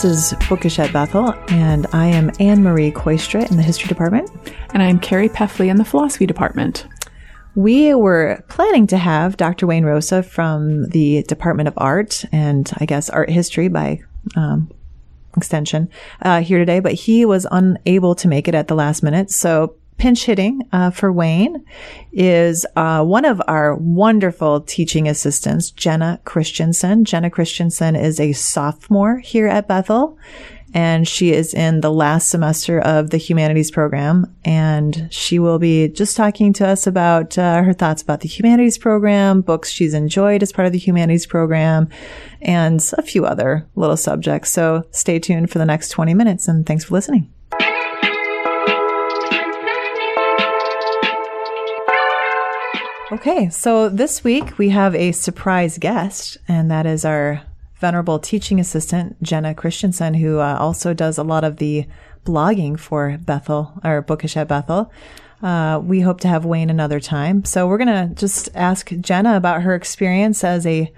This is Bookish at Bethel, and I am Anne Marie Kooistra in the History Department. And I'm Carrie Peffley in the Philosophy Department. We were planning to have Dr. Wayne Roosa from the Department of Art and I guess Art History by um, extension uh, here today, but he was unable to make it at the last minute. So pinch hitting uh, for Wayne is uh, one of our wonderful teaching assistants, Jenna Christensen. Jenna Christensen is a sophomore here at Bethel and she is in the last semester of the humanities program and she will be just talking to us about uh, her thoughts about the humanities program books she's enjoyed as part of the humanities program and a few other little subjects so stay tuned for the next 20 minutes and thanks for listening Okay, so this week we have a surprise guest, and that is our venerable teaching assistant, Jenna Christensen, who uh, also does a lot of the blogging for Bethel or Bookish at Bethel. Uh, we hope to have Wayne another time. So we're going to just ask Jenna about her experience as a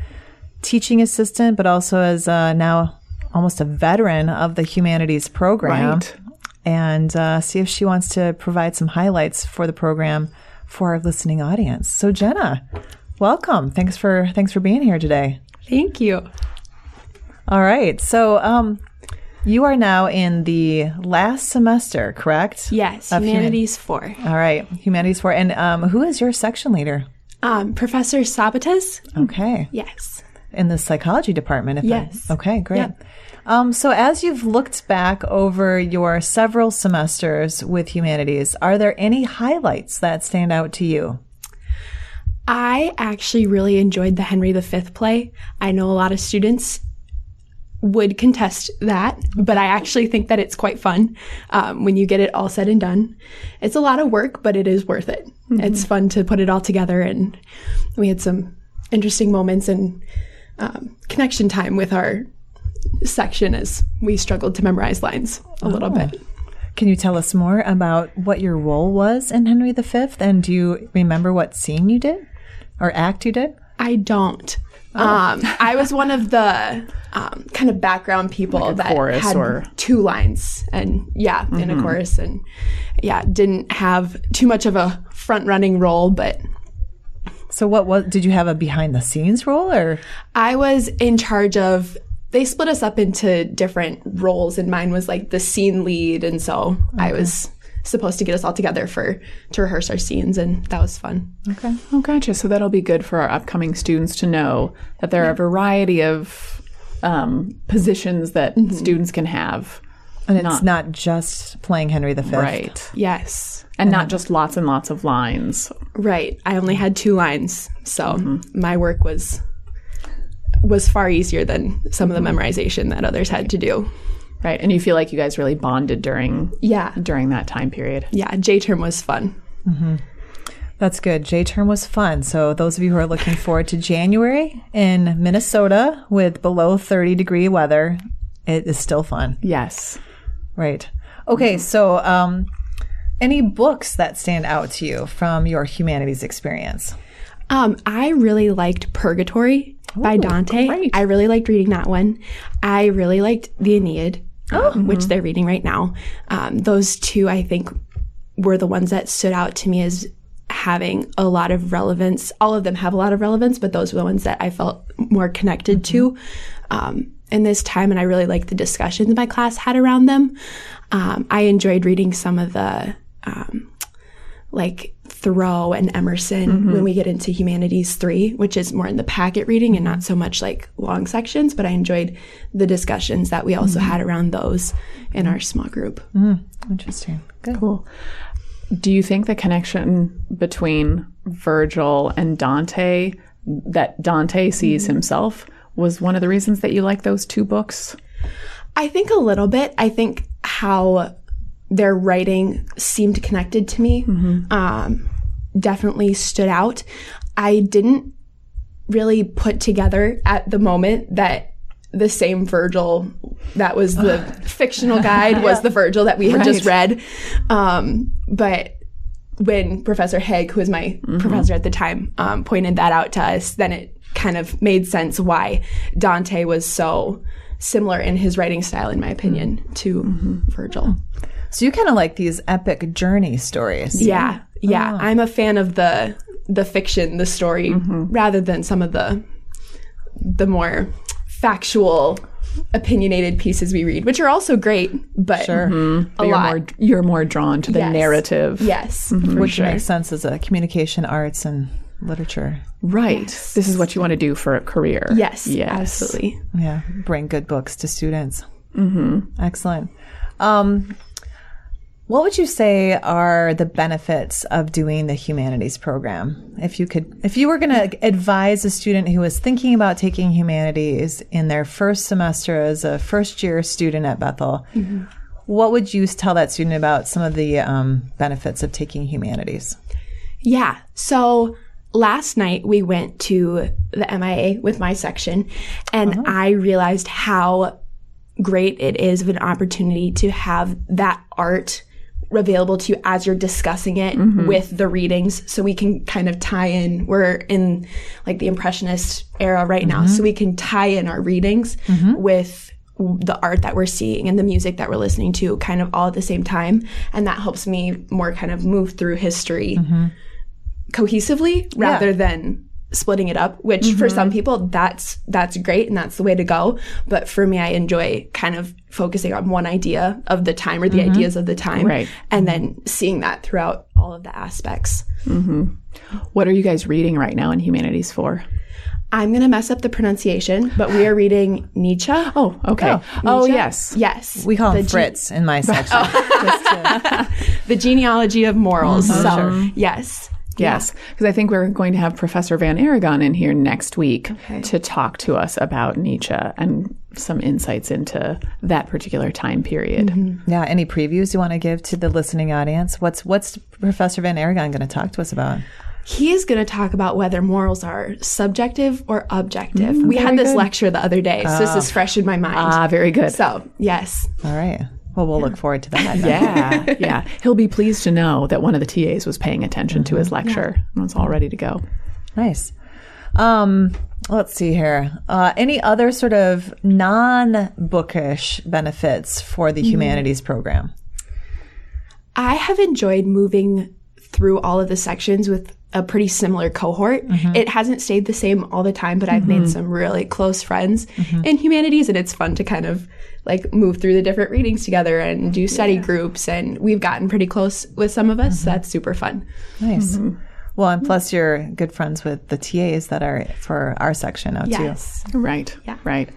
teaching assistant, but also as uh, now almost a veteran of the humanities program. Right. And uh, see if she wants to provide some highlights for the program for our listening audience. So Jenna, welcome. Thanks for thanks for being here today. Thank you. All right. So, um, you are now in the last semester, correct? Yes, Of Humanities 4. All right, humanities four. And um, who is your section leader? Um, Professor Sabates? Okay, Yes. In the psychology department. If I- Yes. okay, great. Yep. Um, so, as you've looked back over your several semesters with humanities, are there any highlights that stand out to you? I actually really enjoyed the Henry V play. I know a lot of students would contest that, but I actually think that it's quite fun um, when you get it all said and done. It's a lot of work, but it is worth it. It's fun to put it all together, and we had some interesting moments and um, connection time with our section as we struggled to memorize lines a little bit. Can you tell us more about what your role was in Henry V? And do you remember what scene you did or act you did? I don't. Um, I was one of the um, kind of background people Like that chorus had or- two lines, and yeah, in a chorus, and yeah, didn't have too much of a front running role, but So, what was did you have a behind the scenes role or? I was in charge of. They split us up into different roles, and mine was like the scene lead, and so I was supposed to get us all together for to rehearse our scenes, and that was fun. Okay. Oh, gotcha. So that'll be good for our upcoming students to know that there are a variety of um, positions that students can have. And it's not, just playing Henry V. Right. Yes, And not um, just lots and lots of lines. Right. I only had two lines, so mm-hmm. my work was was far easier than some of the memorization that others had to do. Right. And you feel like you guys really bonded during Yeah. during that time period. Yeah, J term was fun. Mm-hmm. That's good. J term was fun. So, those of you who are looking forward to January in Minnesota with below 30 degree weather, it is still fun. Yes. Right. Okay. So, um, any books that stand out to you from your humanities experience? Um, I really liked Purgatory by Dante. great. I really liked reading that one. I really liked the Aeneid, um, which they're reading right now. Um, those two, I think, were the ones that stood out to me as having a lot of relevance. All of them have a lot of relevance, but those were the ones that I felt more connected to um, in this time. And I really liked the discussions my class had around them. Um, I enjoyed reading some of the um, like Thoreau and Emerson when we get into Humanities 3, which is more in the packet reading and not so much like long sections, but I enjoyed the discussions that we also had around those in our small group. Interesting. Good. Cool. Do you think the connection between Virgil and Dante that Dante sees himself was one of the reasons that you like those two books? I think a little bit. I think how their writing seemed connected to me um, definitely stood out. I didn't really put together at the moment that the same Virgil that was the fictional guide was the Virgil that we had just read. Um, but when Professor Haig, who was my professor at the time, um, pointed that out to us, then it kind of made sense why Dante was so similar in his writing style, in my opinion, mm-hmm. to mm-hmm. Virgil. So you kind of like these epic journey stories. Yeah, yeah. Oh. I'm a fan of the the fiction, the story, mm-hmm. rather than some of the the more factual, opinionated pieces we read, which are also great, but a But you're lot. more you're more drawn to the Yes. narrative. yes, for Which sure. makes sense as a communication arts and literature. Right. This is what you want to do for a career. Yes, Yes. absolutely. Yeah, bring good books to students. Mm-hmm. Excellent. Um, what would you say are the benefits of doing the humanities program? If you could, if you were going to advise a student who was thinking about taking humanities in their first semester as a first year student at Bethel, what would you tell that student about some of the um, benefits of taking humanities? Yeah. So last night we went to the MIA with my section, and uh-huh. I realized how great it is of an opportunity to have that art available to you as you're discussing it mm-hmm. with the readings so we can kind of tie in. We're in like the impressionist era right now so mm-hmm. we can tie in our readings mm-hmm. with the art that we're seeing and the music that we're listening to kind of all at the same time and that helps me more kind of move through history cohesively rather than splitting it up which for mm-hmm. some people that's that's great and that's the way to go. But for me i enjoy kind of focusing on one idea of the time or the mm-hmm. ideas of the time Right. and then seeing that throughout all of the aspects. Mm-hmm. What are you guys reading right now in humanities for? i'm going to mess up the pronunciation but we are reading nietzsche. Oh, okay. Oh, oh yes. yes. We call the him ge- in my section. Just to- the genealogy of morals. So yes Yes, because I think we're going to have Professor Van Arragon in here next week to talk to us about Nietzsche and some insights into that particular time period. Mm-hmm. yeah. Any previews you want to give to the listening audience? What's what's Professor Van Arragon going to talk to us about? He is going to talk about whether morals are subjective or objective. Mm, we had this lecture the other day, so this is ah. fresh in my mind. Ah, very good. so, yes. All right. Well, we'll look forward to that. Yeah, yeah. He'll be pleased to know that one of the TAs was paying attention to his lecture and was all ready to go. Nice. Um, let's see here. Uh, any other sort of non-bookish benefits for the humanities program? I have enjoyed moving through all of the sections with a pretty similar cohort. Mm-hmm. It hasn't stayed the same all the time, but I've made mm-hmm. some really close friends mm-hmm. in humanities, and it's fun to kind of like move through the different readings together and do study groups. And we've gotten pretty close with some of us. So that's super fun. Nice. Well, and plus you're good friends with the TAs that are for our section now too. Yes. Right. Yeah. Right.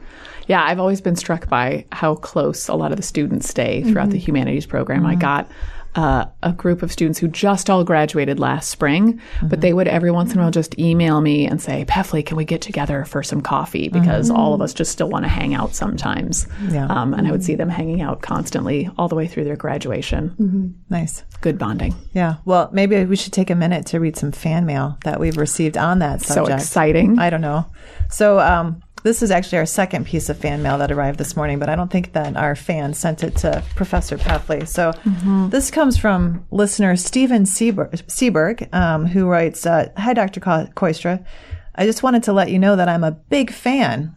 Yeah, I've always been struck by how close a lot of the students stay throughout the humanities program. I got uh, a group of students who just all graduated last spring, but they would every once in a while just email me and say, Peffley, can we get together for some coffee? Because all of us just still want to hang out sometimes. Yeah. Um, and I would see them hanging out constantly all the way through their graduation. Nice. Good bonding. Yeah. Well, maybe we should take a minute to read some fan mail that we've received on that So exciting. I don't know. So, um, this is actually our second piece of fan mail that arrived this morning, but I don't think that our fan sent it to Professor Peffley. So, this comes from listener Stephen Seberg, um, who writes uh, Hi, Dr. Ko- Kooistra. I just wanted to let you know that I'm a big fan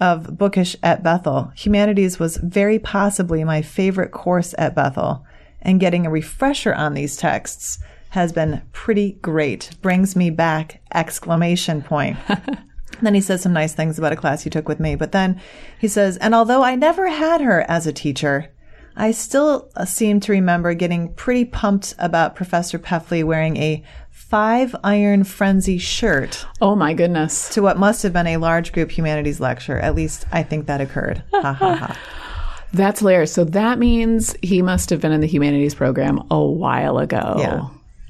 of Bookish at Bethel. Humanities was very possibly my favorite course at Bethel, and getting a refresher on these texts has been pretty great. Brings me back! Exclamation point. Then he says some nice things about a class he took with me. But then he says, and although I never had her as a teacher, I still uh, seem to remember getting pretty pumped about Professor Peffley wearing a five iron frenzy shirt oh, my goodness. to what must have been a large group humanities lecture. At least I think that occurred. Ha ha ha. That's hilarious. So that means he must have been in the humanities program a while ago. Yeah,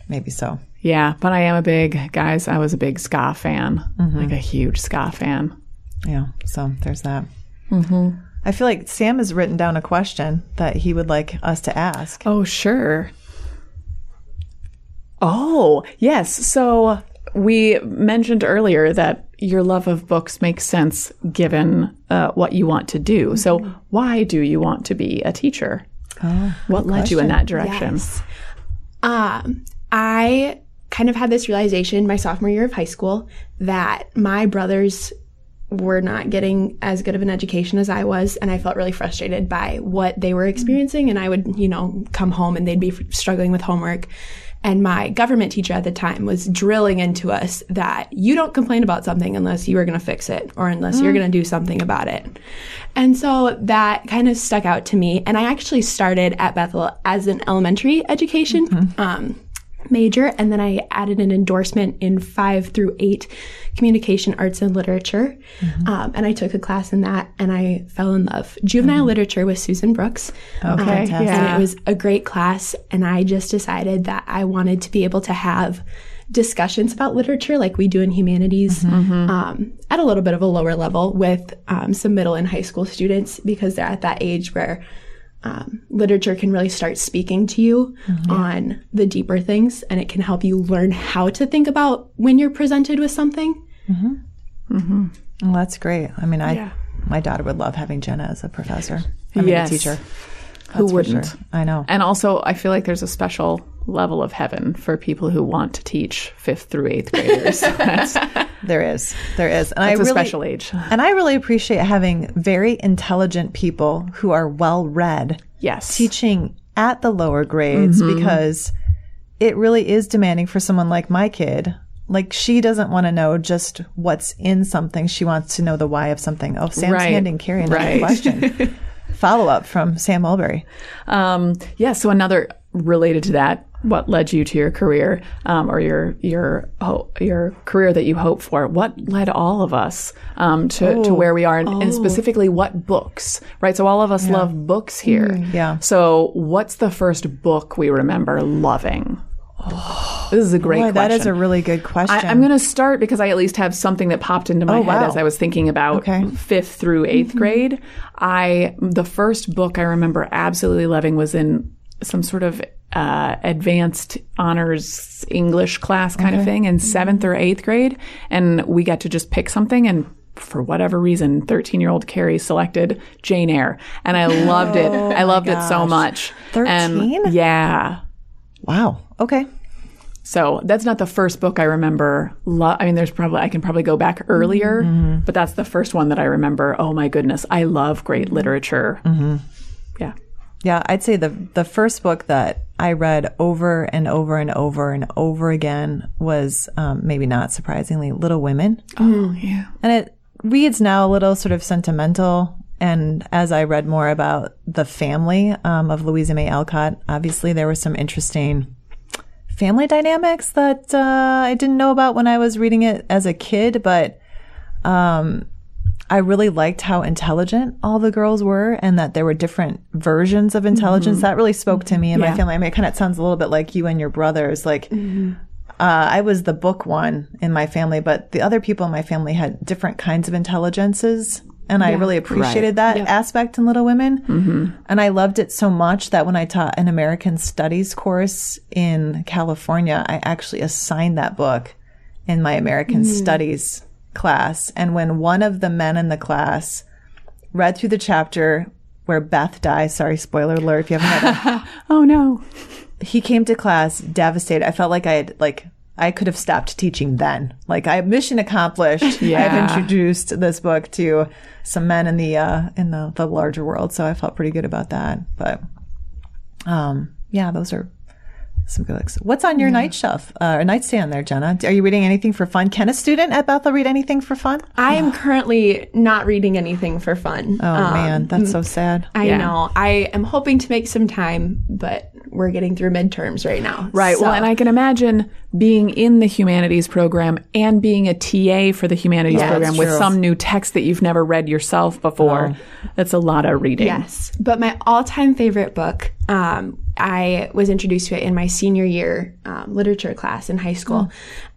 maybe so. Yeah, but I am a big guys. I was a big ska fan, Mm-hmm. like a huge ska fan. Yeah, so there's that. I feel like Sam has written down a question that he would like us to ask. Oh, sure. Oh, yes. So we mentioned earlier that your love of books makes sense given uh, what you want to do. So why do you want to be a teacher? Oh, what led you in that direction? Yes. Um, I kind of had this realization my sophomore year of high school that my brothers were not getting as good of an education as I was, and I felt really frustrated by what they were experiencing. And I would, you know, come home and they'd be struggling with homework. And my government teacher at the time was drilling into us that you don't complain about something unless you are going to fix it or unless you're going to do something about it. And so that kind of stuck out to me. And I actually started at Bethel as an elementary education. Um, major and then I added an endorsement in five through eight communication arts and literature. Um, and I took a class in that and I fell in love. Juvenile literature with Susan Brooks. Um, fantastic. And Yeah. it was a great class. And I just decided that I wanted to be able to have discussions about literature like we do in humanities um, at a little bit of a lower level with um, some middle and high school students because they're at that age where um, literature can really start speaking to you on the deeper things and it can help you learn how to think about when you're presented with something. Mm-hmm. Mm-hmm. Well, that's great. I mean, I Yeah. my daughter would love having Jenna as a professor. I mean, Yes. a teacher. Who That's for wouldn't? sure. I know. And also, I feel like there's a special level of heaven for people who want to teach fifth through eighth graders. There is. There is. And I a really, special age. And I really appreciate having very intelligent people who are well read Yes. teaching at the lower grades Mm-hmm. because it really is demanding for someone like my kid. Like she doesn't want to know just what's in something. She wants to know the why of something. Oh, Sam's Right. handing Carrie another Right. question. Follow up from Sam Mulberry. Um, yeah. So another related to that, what led you to your career, um, or your your your career that you hope for? What led all of us um, to to where we are, and, and specifically what books? Right. So all of us love books here. yeah. So what's the first book we remember loving? this is a great Boy, question. that is a really good question. I, I'm going to start because I at least have something that popped into my Oh, head wow. as I was thinking about Okay. fifth through 8th grade. I the first book I remember absolutely loving was in some sort of uh, advanced honors English class kind of thing in seventh or eighth grade, and we got to just pick something and. For whatever reason, 13 year old Carrie selected Jane Eyre, and I loved it. I loved it so much. 13? Yeah. wow. Okay. So that's not the first book I remember. Lo- I mean, there's probably I can probably go back earlier, but that's the first one that I remember. Oh my goodness, I love great literature. Yeah, Yeah, I'd say the the first book that I read over and over and over and over again was um, maybe not surprisingly Little Women. oh yeah, And it reads now a little sort of sentimental. And as I read more about the family um, of Louisa May Alcott, obviously there were some interesting family dynamics that uh, I didn't know about when I was reading it as a kid. But um, I really liked how intelligent all the girls were and that there were different versions of intelligence. Mm-hmm. That really spoke to me and my family. I mean, it kind of sounds a little bit like you and your brothers. Like, mm-hmm. uh, I was the book one in my family, but the other people in my family had different kinds of intelligences. And I really appreciated that aspect in Little Women. Mm-hmm. And I loved it so much that when I taught an American Studies course in California, I actually assigned that book in my American mm. Studies class. And when one of the men in the class read through the chapter where Beth dies, sorry, spoiler alert if you haven't read it, oh no, he came to class devastated. I felt like I had like I could have stopped teaching then. Like I have mission accomplished. Yeah. I've introduced this book to some men in the uh in the, the larger world, so I felt pretty good about that. But um yeah, those are some good books. What's on your night shelf uh, or nightstand there, Jenna? Are you reading anything for fun? Can a student at Bethel read anything for fun? I am currently not reading anything for fun. Oh man, that's so sad. I Yeah. know. I am hoping to make some time, but we're getting through midterms right now. right. Well, and I can imagine being in the humanities program and being a TA for the humanities Yeah, program with some new text that you've never read yourself before. That's a lot of reading. Yes, but my all-time favorite book, um, I was introduced to it in my senior year um, literature class in high school.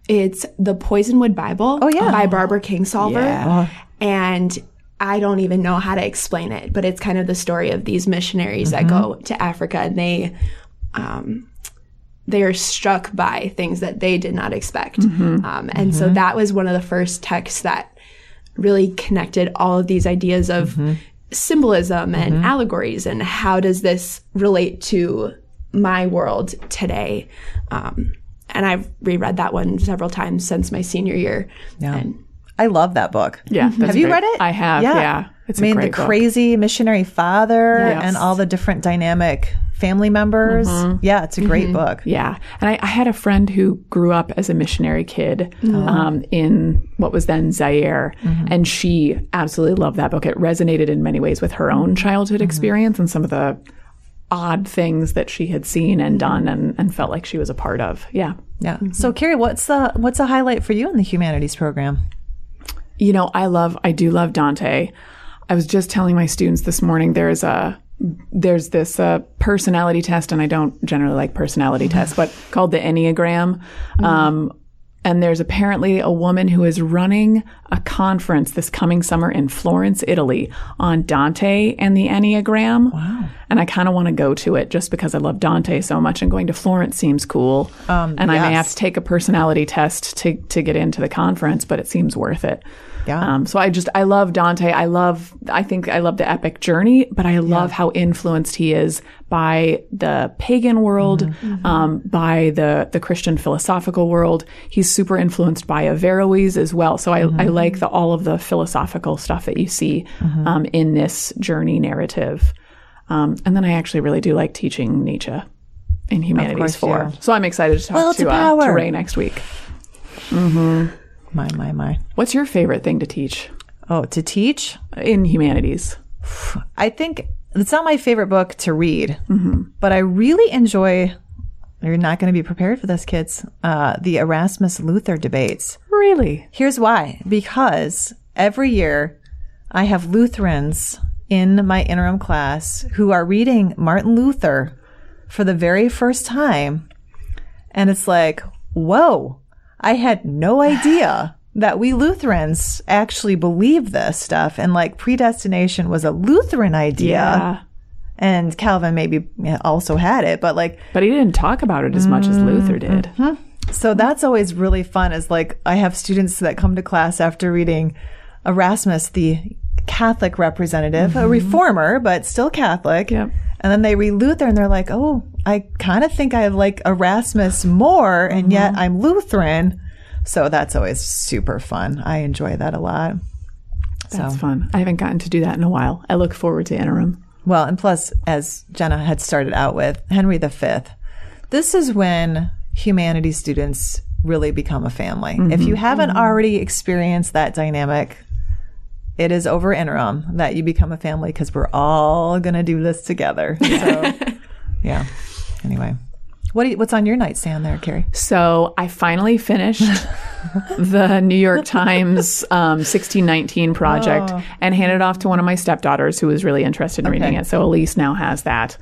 It's the Poisonwood Bible Oh, yeah. by Barbara Kingsolver, Yeah. and I don't even know how to explain it, but it's kind of the story of these missionaries that go to Africa and they. Um, they are struck by things that they did not expect. Um, and so that was one of the first texts that really connected all of these ideas of symbolism and allegories and how does this relate to my world today. Um, and I've reread that one several times since my senior year. Yeah. And I love that book. Yeah. that's Have you great. read it? I have. Yeah. It's I mean, a great the book. crazy missionary father Yes. and all the different dynamic family members. Mm-hmm. Yeah, it's a great mm-hmm. book. Yeah. And I, I had a friend who grew up as a missionary kid oh. um, in what was then Zaire. Mm-hmm. And she absolutely loved that book. It resonated in many ways with her own childhood experience and some of the odd things that she had seen and done and, and felt like she was a part of. Yeah. Yeah. So, Carrie, what's the what's a highlight for you in the humanities program? You know, I love, I do love Dante. I was just telling my students this morning there's a, there's this uh, personality test, and I don't generally like personality tests, but called the Enneagram. Um, and there's apparently a woman who is running a conference this coming summer in Florence, Italy on Dante and the Enneagram. Wow. And I kind of want to go to it just because I love Dante so much and going to Florence seems cool. and I may have to take a personality test to, to get into the conference, but it seems worth it. Yeah. Um, so I just, I love Dante. I love, I think I love the epic journey, but I love how influenced he is by the pagan world, um, by the, the Christian philosophical world. He's super influenced by Averroes as well. So I, I like the, all of the philosophical stuff that you see, um, in this journey narrative. Um, and then I actually really do like teaching Nietzsche in Humanities course, 4. yeah. So I'm excited to talk Will to, uh, to. Ray next week. My, my, my. What's your favorite thing to teach Oh, to teach? in humanities? I think it's not my favorite book to read, but I really enjoy. You're not going to be prepared for this, kids. Uh, the Erasmus Luther debates. Really? Here's why because every year I have Lutherans in my interim class who are reading Martin Luther for the very first time. And it's like, whoa, I had no idea that we Lutherans actually believe this stuff. And like predestination was a Lutheran idea. Yeah. And Calvin maybe also had it, but like, But he didn't talk about it as much as Luther mm-hmm. did. So that's always really fun is like I have students that come to class after reading Erasmus, the Catholic representative, a mm-hmm. reformer, but still Catholic. Yep. And then they read Luther and they're like, oh, I kind of think I like Erasmus more, and yet mm-hmm. I'm Lutheran. So that's always super fun. I enjoy that a lot. That's fun. I haven't gotten to do that in a while. I look forward to interim. Well, and plus, as Jenna had started out with, Henry V, this is when humanities students really become a family. If you mm-hmm. haven't mm-hmm. already experienced that dynamic, it is over interim that you become a family because we're all going to do this together. So, yeah. Anyway, what you, what's on your nightstand there, Carrie? So I finally finished the New York Times um, 1619 project and handed it off to one of my stepdaughters who was really interested in reading it. So Elise now has that.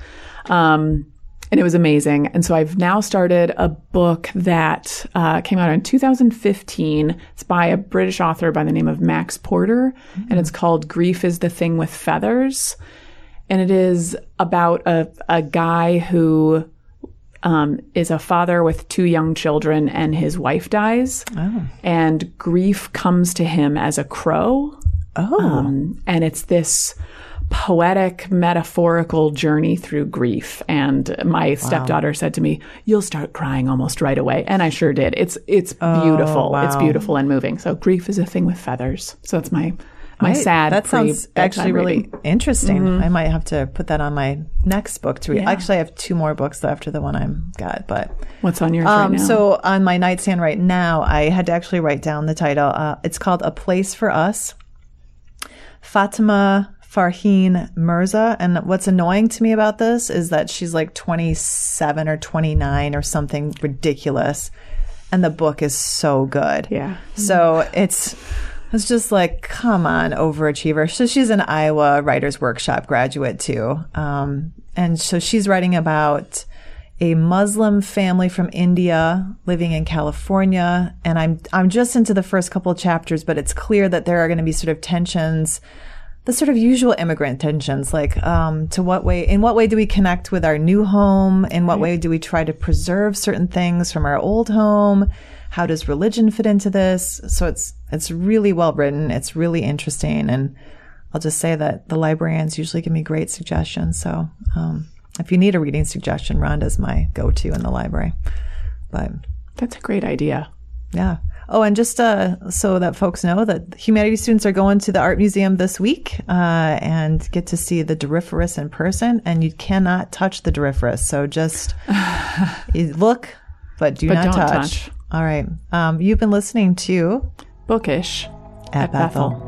Um, and it was amazing. And so I've now started a book that uh, came out in 2015. It's by a British author by the name of Max Porter, and it's called Grief is the Thing with Feathers. And it is about a, a guy who um, is a father with two young children, and his wife dies. And grief comes to him as a crow. Oh, Um, and it's this poetic, metaphorical journey through grief. And my stepdaughter said to me, "You'll start crying almost right away," and I sure did. It's it's beautiful. It's beautiful and moving. So grief is a thing with feathers. So that's my my sad. That sounds actually really reading. interesting. I might have to put that on my next book to read. Yeah. Actually, I have two more books after the one I'm got, but What's on your Um, right now? So on my nightstand right now, I had to actually write down the title. Uh, it's called A Place for Us. Fatima Farheen Mirza. And what's annoying to me about this is that she's like 27 or 29 or something ridiculous. And the book is so good. yeah. So it's it's just like, come on, overachiever. So she's an Iowa Writers Workshop graduate too, um, and so she's writing about a Muslim family from India living in California. And I'm I'm just into the first couple of chapters, but it's clear that there are going to be sort of tensions. The sort of usual immigrant tensions, like um, to what way, in what way do we connect with our new home? In what way do we try to preserve certain things from our old home? How does religion fit into this? So it's it's really well written. It's really interesting, and I'll just say that the librarians usually give me great suggestions. So um, if you need a reading suggestion, Rhonda's my go-to in the library. But That's a great idea. yeah. Oh, and just uh, so that folks know that humanities students are going to the art museum this week uh, and get to see the Doryphorus in person, and you cannot touch the Doryphorus. So just look, but do But not touch. touch. All right. Um, you've been listening to Bookish at, Bethel. Bethel.